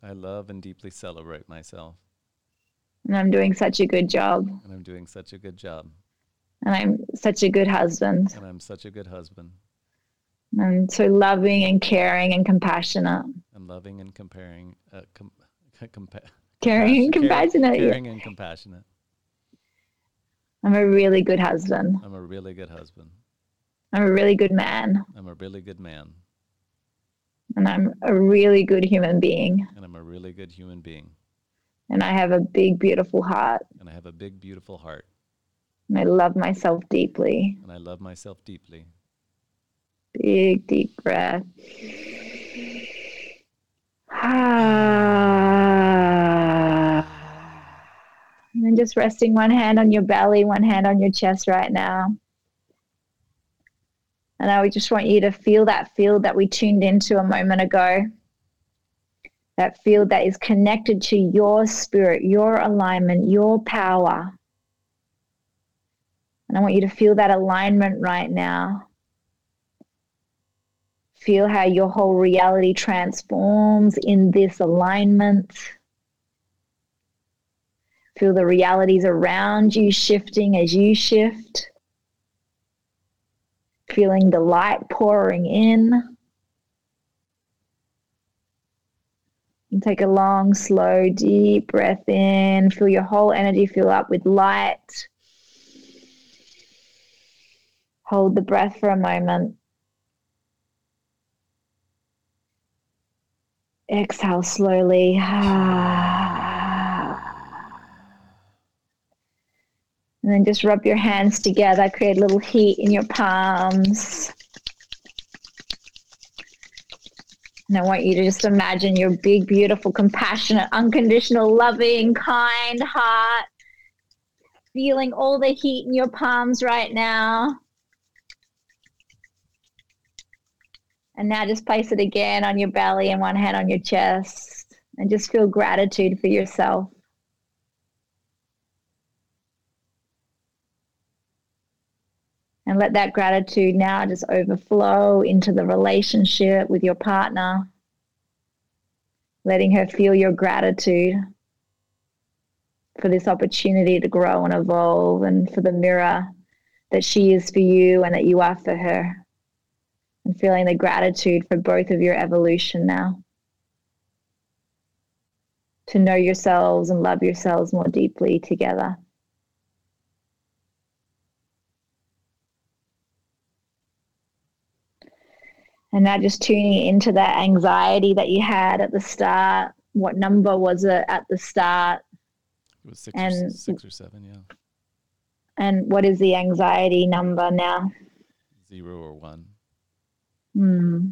Speaker 1: I love and deeply celebrate myself.
Speaker 2: And I'm doing such a good job.
Speaker 1: And I'm doing such a good job.
Speaker 2: And I'm such a good husband.
Speaker 1: And I'm such a good husband.
Speaker 2: I'm so loving and caring and compassionate.
Speaker 1: I'm loving and comparing, uh, com- compa-
Speaker 2: caring and compassionate.
Speaker 1: Caring and compassionate.
Speaker 2: I'm a really good husband.
Speaker 1: I'm a really good husband.
Speaker 2: I'm a really good man.
Speaker 1: I'm a really good man.
Speaker 2: And I'm a really good human being.
Speaker 1: And I'm a really good human being.
Speaker 2: And I have a big, beautiful heart.
Speaker 1: And I have a big, beautiful heart.
Speaker 2: And I love myself deeply.
Speaker 1: And I love myself deeply.
Speaker 2: Big, deep breath. and then just resting one hand on your belly, one hand on your chest right now. And I just want you to feel that field that we tuned into a moment ago. That field that is connected to your spirit, your alignment, your power. And I want you to feel that alignment right now. Feel how your whole reality transforms in this alignment. Feel the realities around you shifting as you shift feeling the light pouring in. And take a long, slow, deep breath in. Feel your whole energy fill up with light. Hold the breath for a moment. Exhale slowly. And then just rub your hands together, create a little heat in your palms. And I want you to just imagine your big, beautiful, compassionate, unconditional, loving, kind heart. Feeling all the heat in your palms right now. And now just place it again on your belly and one hand on your chest. And just feel gratitude for yourself. And let that gratitude now just overflow into the relationship with your partner, letting her feel your gratitude for this opportunity to grow and evolve and for the mirror that she is for you and that you are for her. And feeling the gratitude for both of your evolution now. To know yourselves and love yourselves more deeply together. And now just tuning into that anxiety that you had at the start. What number was it at the start?
Speaker 1: It was six, and, or, six or seven, yeah.
Speaker 2: And what is the anxiety number now?
Speaker 1: Zero or one.
Speaker 2: Hmm.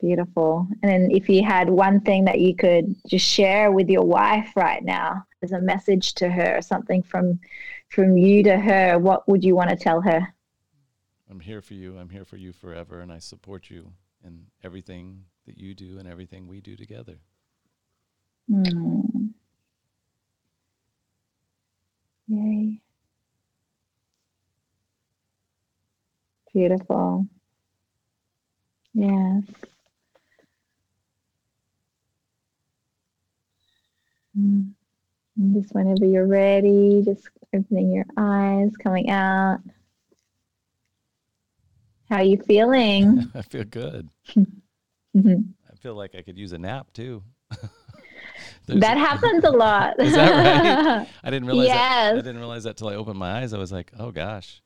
Speaker 2: Beautiful. And then if you had one thing that you could just share with your wife right now as a message to her, something from from you to her, what would you want to tell her?
Speaker 1: I'm here for you. I'm here for you forever and I support you in everything that you do and everything we do together.
Speaker 2: Hmm. Yay. Beautiful. Yes. Mm. Just whenever you're ready, just opening your eyes, coming out. How are you feeling?
Speaker 1: I feel good. mm-hmm. I feel like I could use a nap too.
Speaker 2: that happens a lot.
Speaker 1: Is that right? I didn't realize yes. that. I didn't realize that till I opened my eyes. I was like, oh gosh.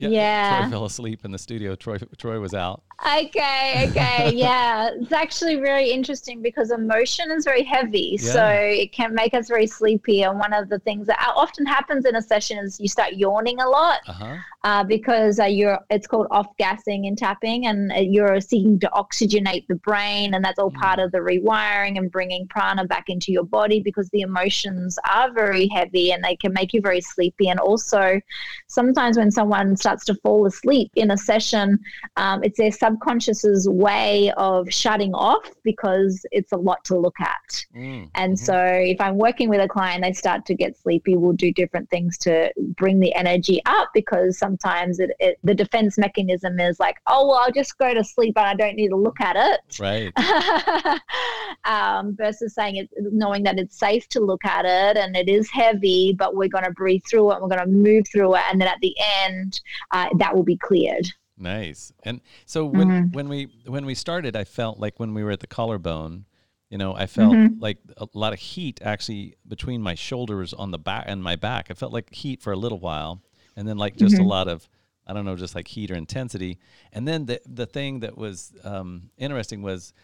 Speaker 2: Yeah, yeah.
Speaker 1: Troy fell asleep in the studio. Troy Troy was out.
Speaker 2: Okay, okay, yeah. It's actually very interesting because emotion is very heavy, yeah. so it can make us very sleepy. And one of the things that often happens in a session is you start yawning a lot uh-huh. uh, because uh, you're. It's called off gassing and tapping, and uh, you're seeking to oxygenate the brain, and that's all mm. part of the rewiring and bringing prana back into your body because the emotions are very heavy and they can make you very sleepy. And also, sometimes when someone starts to fall asleep in a session, um, it's their subconscious's way of shutting off because it's a lot to look at. Mm. And mm-hmm. so if I'm working with a client, they start to get sleepy, we'll do different things to bring the energy up because sometimes it, it, the defense mechanism is like, oh, well, I'll just go to sleep and I don't need to look at it.
Speaker 1: Right.
Speaker 2: um, versus saying it, knowing that it's safe to look at it and it is heavy, but we're going to breathe through it and we're going to move through it. And then at the end, uh, that will be cleared.
Speaker 1: Nice. And so when mm-hmm. when we when we started, I felt like when we were at the collarbone, you know, I felt mm-hmm. like a lot of heat actually between my shoulders on the back and my back. I felt like heat for a little while, and then like just mm-hmm. a lot of I don't know, just like heat or intensity. And then the the thing that was um, interesting was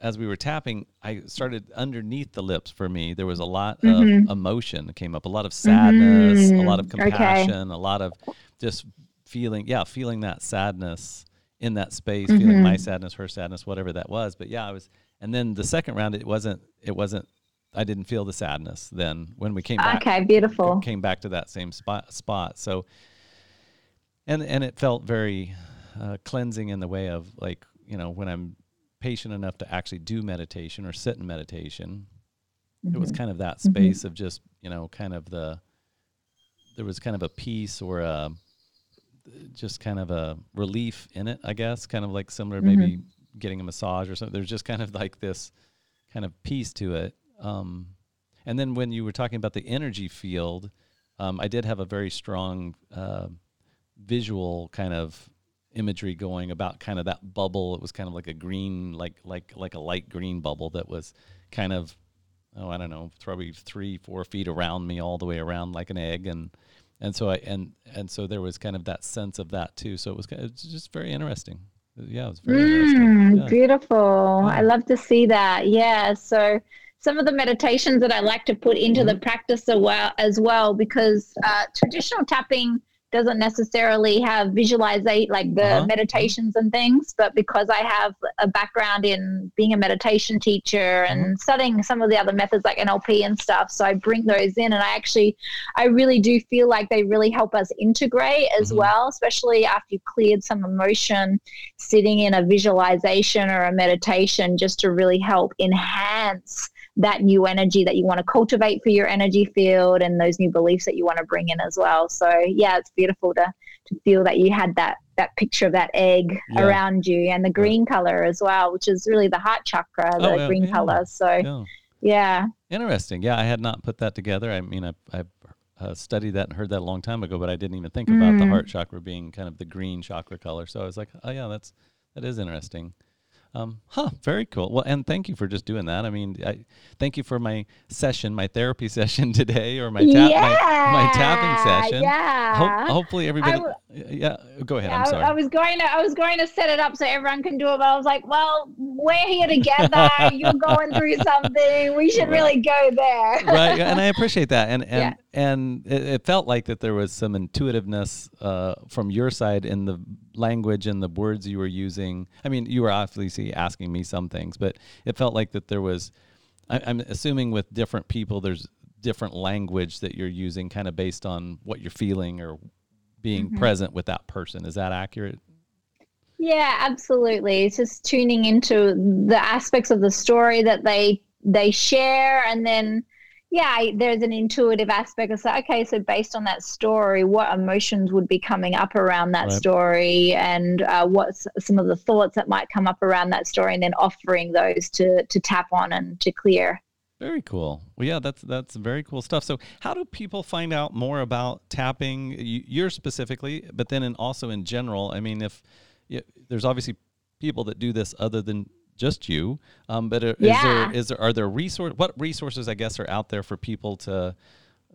Speaker 1: as we were tapping, I started underneath the lips for me. There was a lot mm-hmm. of emotion that came up, a lot of sadness, a lot of mm-hmm. compassion, okay. a lot of just feeling yeah feeling that sadness in that space mm-hmm. feeling my mm-hmm. sadness her sadness whatever that was but yeah i was and then the second round it wasn't it wasn't i didn't feel the sadness then when we came back
Speaker 2: okay beautiful
Speaker 1: came back to that same spot spot so and and it felt very uh, cleansing in the way of like you know when i'm patient enough to actually do meditation or sit in meditation mm-hmm. it was mm-hmm. kind of that mm-hmm. space mm-hmm. of just you know kind of the there was kind of a peace or a just kind of a relief in it, I guess, kind of like similar mm-hmm. maybe getting a massage or something. There's just kind of like this kind of piece to it. Um, and then when you were talking about the energy field, um, I did have a very strong uh, visual kind of imagery going about kind of that bubble. It was kind of like a green, like like like a light green bubble that was kind of oh I don't know, probably three four feet around me all the way around like an egg and and so I and and so there was kind of that sense of that too. So it was, kind it was just very interesting. Yeah, it was very
Speaker 2: mm, yeah. beautiful. Yeah. I love to see that. Yeah, so some of the meditations that I like to put into mm-hmm. the practice as well, as well because uh, traditional tapping doesn't necessarily have visualizate like the uh-huh. meditations and things but because i have a background in being a meditation teacher and mm-hmm. studying some of the other methods like nlp and stuff so i bring those in and i actually i really do feel like they really help us integrate as mm-hmm. well especially after you've cleared some emotion sitting in a visualization or a meditation just to really help enhance that new energy that you want to cultivate for your energy field and those new beliefs that you want to bring in as well. So yeah, it's beautiful to to feel that you had that that picture of that egg yeah. around you and the green yeah. color as well, which is really the heart chakra, the oh, yeah, green color. So yeah.
Speaker 1: Interesting. Yeah, I had not put that together. I mean, I I uh, studied that and heard that a long time ago, but I didn't even think about the mm. heart chakra being kind of the green chakra color. So I was like, oh yeah, that's that is interesting. Um, huh, very cool. Well, and thank you for just doing that. I mean, I thank you for my session, my therapy session today, or my tap,
Speaker 2: yeah,
Speaker 1: my, my tapping session.
Speaker 2: Yeah.
Speaker 1: Ho- hopefully, everybody. W- yeah, go ahead. I'm sorry.
Speaker 2: I, I, was going to, I was going to set it up so everyone can do it, but I was like, well, we're here together. You're going through something. We should really go there.
Speaker 1: right, and I appreciate that, and and yeah. And it, it, felt like that there was some intuitiveness uh, from your side in the language and the words you were using. I mean, you were obviously asking me some things, but it felt like that there was. I, I'm assuming with different people, there's different language that you're using, kind of based on what you're feeling or being mm-hmm. present with that person. Is that accurate?
Speaker 2: Yeah, absolutely. It's just tuning into the aspects of the story that they they share, and then yeah, there's an intuitive aspect of say, okay, so based on that story, what emotions would be coming up around that right. story, and uh, what's some of the thoughts that might come up around that story, and then offering those to to tap on and to clear.
Speaker 1: Very cool. Well, yeah, that's that's very cool stuff. So, how do people find out more about tapping? You're specifically, but then and also in general. I mean, if there's obviously people that do this other than just you. Um, but is yeah. there is there are there resource what resources I guess are out there for people to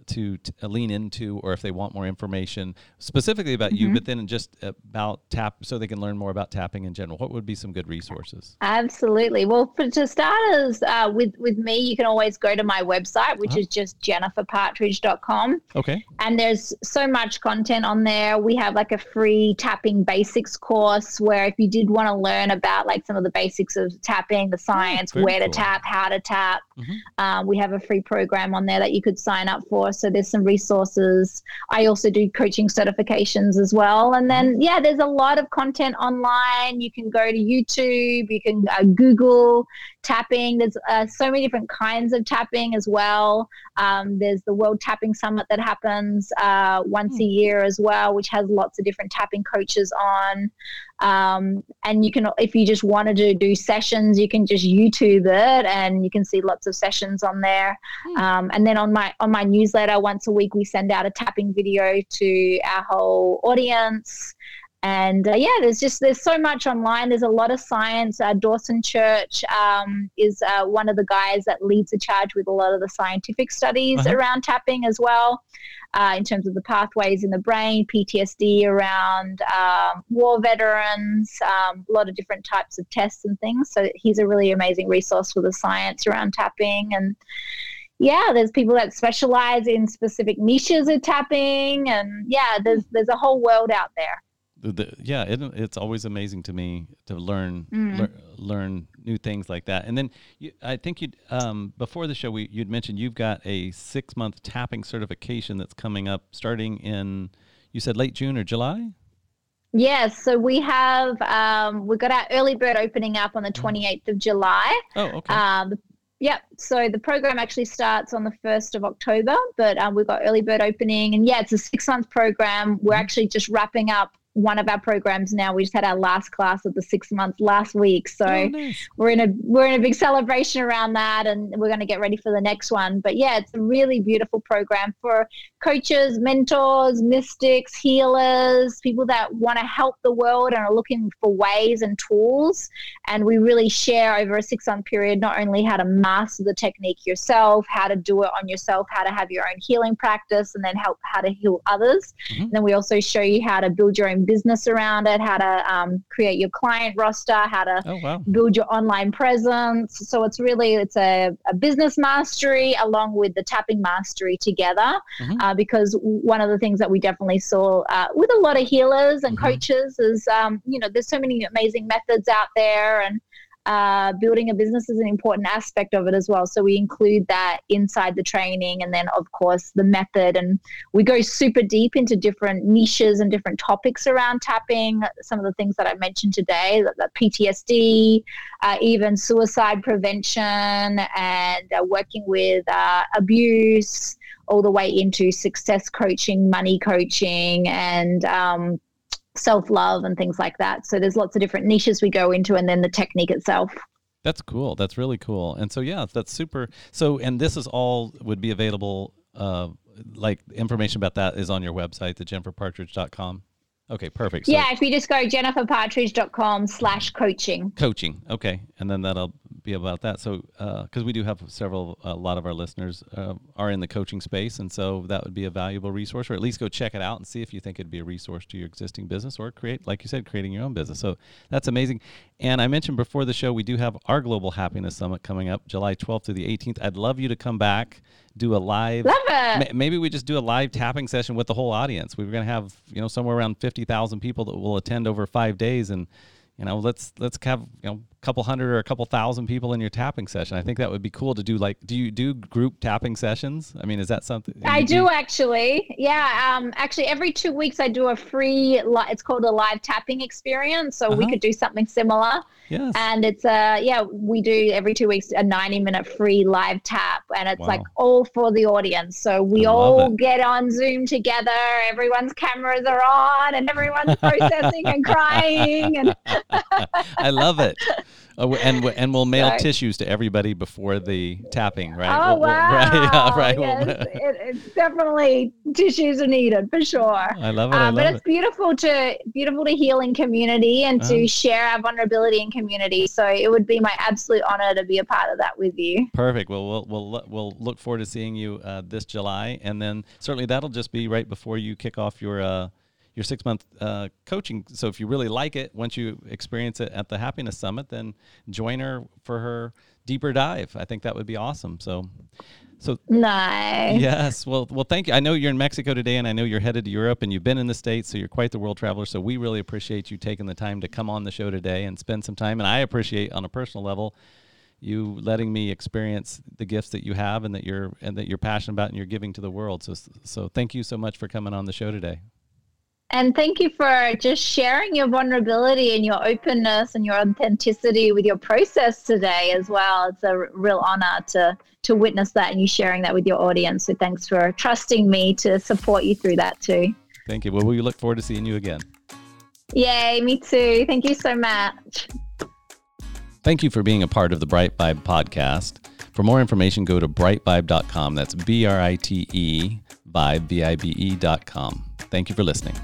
Speaker 1: to, uh, lean into or if they want more information specifically about mm-hmm. you but then just about tap so they can learn more about tapping in general what would be some good resources
Speaker 2: absolutely well for to starters uh, with with me you can always go to my website which uh-huh. is just jenniferpartridge.com
Speaker 1: okay
Speaker 2: and there's so much content on there we have like a free tapping basics course where if you did want to learn about like some of the basics of tapping the oh, science where cool. to tap how to tap mm-hmm. um, we have a free program on there that you could sign up for so there's some resources. I also do coaching certifications as well. And then, mm-hmm. yeah, there's a lot of content online. You can go to YouTube, you can uh, Google tapping. There's uh, so many different kinds of tapping as well. Um, there's the World Tapping Summit that happens uh, once a hmm. year as well, which has lots of different tapping coaches on. Um, and you can, if you just wanted to do sessions, you can just YouTube it, and you can see lots of sessions on there. Hmm. Um, and then on my on my newsletter, once a week, we send out a tapping video to our whole audience and uh, yeah there's just there's so much online. There's a lot of science. Uh, dawson church um, is uh, one of the guys that leads the charge with a lot of the scientific studies uh-huh. around tapping as well uh, in terms of the pathways in the brain ptsd around um, war veterans um, a lot of different types of tests and things. So he's a really amazing resource for the science around tapping. And yeah, there's people that specialize in specific niches of tapping, and yeah, there's there's a whole world out there
Speaker 1: the, yeah, it, it's always amazing to me to learn mm. lear, learn new things like that. And then you, I think you um, before the show we you'd mentioned you've got a six month tapping certification that's coming up starting in you said late June or July.
Speaker 2: Yes, so we have um, we've got our early bird opening up on the 28th mm. of July.
Speaker 1: Oh, okay. Um,
Speaker 2: Yep. So the program actually starts on the 1st of October, but um, we've got early bird opening. And yeah, it's a six month program. We're mm-hmm. actually just wrapping up one of our programs now. We just had our last class of the six months last week, so oh, nice. we're in a we're in a big celebration around that, and we're going to get ready for the next one. But yeah, it's a really beautiful program for coaches, mentors, mystics, healers, people that want to help the world and are looking for ways and tools. And we really share over a six month period not only how to master the technique yourself, how to do it on yourself, how to have your own healing practice, and then help how to heal others. Mm-hmm. And then we also show you how to build your own business around it, how to um, create your client roster, how to oh, wow. build your online presence. So it's really it's a, a, business mastery along with the tapping mastery together. Mm-hmm. Uh, because one of the things that we definitely saw uh, with a lot of healers and mm-hmm. coaches is um, you know there's so many amazing methods out there and uh, building a business is an important aspect of it as well. So we include that inside the training, and then of course the method, and we go super deep into different niches and different topics around tapping. Some of the things that I mentioned today, the PTSD, uh, even suicide prevention, and uh, working with uh, abuse, all the way into success coaching, money coaching, and um, self love and things like that. So there's lots of different niches we go into, and then the technique itself.
Speaker 1: That's cool. That's really cool. And so yeah, that's super. So and this is all would be available. Uh, like information about that is on your website, the jenniferpartridge.com. Okay, perfect. So
Speaker 2: yeah, if you just go jenniferpartridge.com slash coaching.
Speaker 1: Coaching. Okay. And then that'll be about that. So, because uh, we do have several, a lot of our listeners uh, are in the coaching space. And so that would be a valuable resource, or at least go check it out and see if you think it'd be a resource to your existing business or create, like you said, creating your own business. So that's amazing. And I mentioned before the show, we do have our Global Happiness Summit coming up July 12th through the 18th. I'd love you to come back do a live.
Speaker 2: Love it.
Speaker 1: maybe we just do a live tapping session with the whole audience. We are going to have you know somewhere around fifty thousand people that will attend over five days, and you know let's let's have you know couple hundred or a couple thousand people in your tapping session. I think that would be cool to do. Like, do you do group tapping sessions? I mean, is that something?
Speaker 2: I do, do actually. Yeah. Um. Actually, every two weeks I do a free. Li- it's called a live tapping experience. So uh-huh. we could do something similar.
Speaker 1: Yes.
Speaker 2: And it's a yeah, we do every two weeks a ninety minute free live tap, and it's wow. like all for the audience. So we all it. get on Zoom together. Everyone's cameras are on, and everyone's processing and crying. And
Speaker 1: I love it. Oh, and and we'll mail Sorry. tissues to everybody before the tapping, right?
Speaker 2: Oh we'll, wow! We'll, right, yeah, right. Yes, it, it's definitely tissues are needed for sure.
Speaker 1: I love it. I
Speaker 2: um,
Speaker 1: love
Speaker 2: but it's
Speaker 1: it.
Speaker 2: beautiful to beautiful to heal in community and to uh-huh. share our vulnerability in community. So it would be my absolute honor to be a part of that with you.
Speaker 1: Perfect. Well, we'll we'll we'll look forward to seeing you uh, this July, and then certainly that'll just be right before you kick off your. Uh, your six month uh, coaching. So if you really like it, once you experience it at the Happiness Summit, then join her for her deeper dive. I think that would be awesome. So, so
Speaker 2: nice.
Speaker 1: Yes. Well, well, thank you. I know you're in Mexico today, and I know you're headed to Europe, and you've been in the states, so you're quite the world traveler. So we really appreciate you taking the time to come on the show today and spend some time. And I appreciate on a personal level you letting me experience the gifts that you have and that you're and that you're passionate about and you're giving to the world. So so thank you so much for coming on the show today.
Speaker 2: And thank you for just sharing your vulnerability and your openness and your authenticity with your process today as well. It's a real honor to to witness that and you sharing that with your audience. So thanks for trusting me to support you through that too.
Speaker 1: Thank you. Well, we look forward to seeing you again.
Speaker 2: Yay, me too. Thank you so much.
Speaker 1: Thank you for being a part of the Brite Vibe podcast. For more information, go to britevibe.com. That's B R I T E vibe, V I B E.com. Thank you for listening.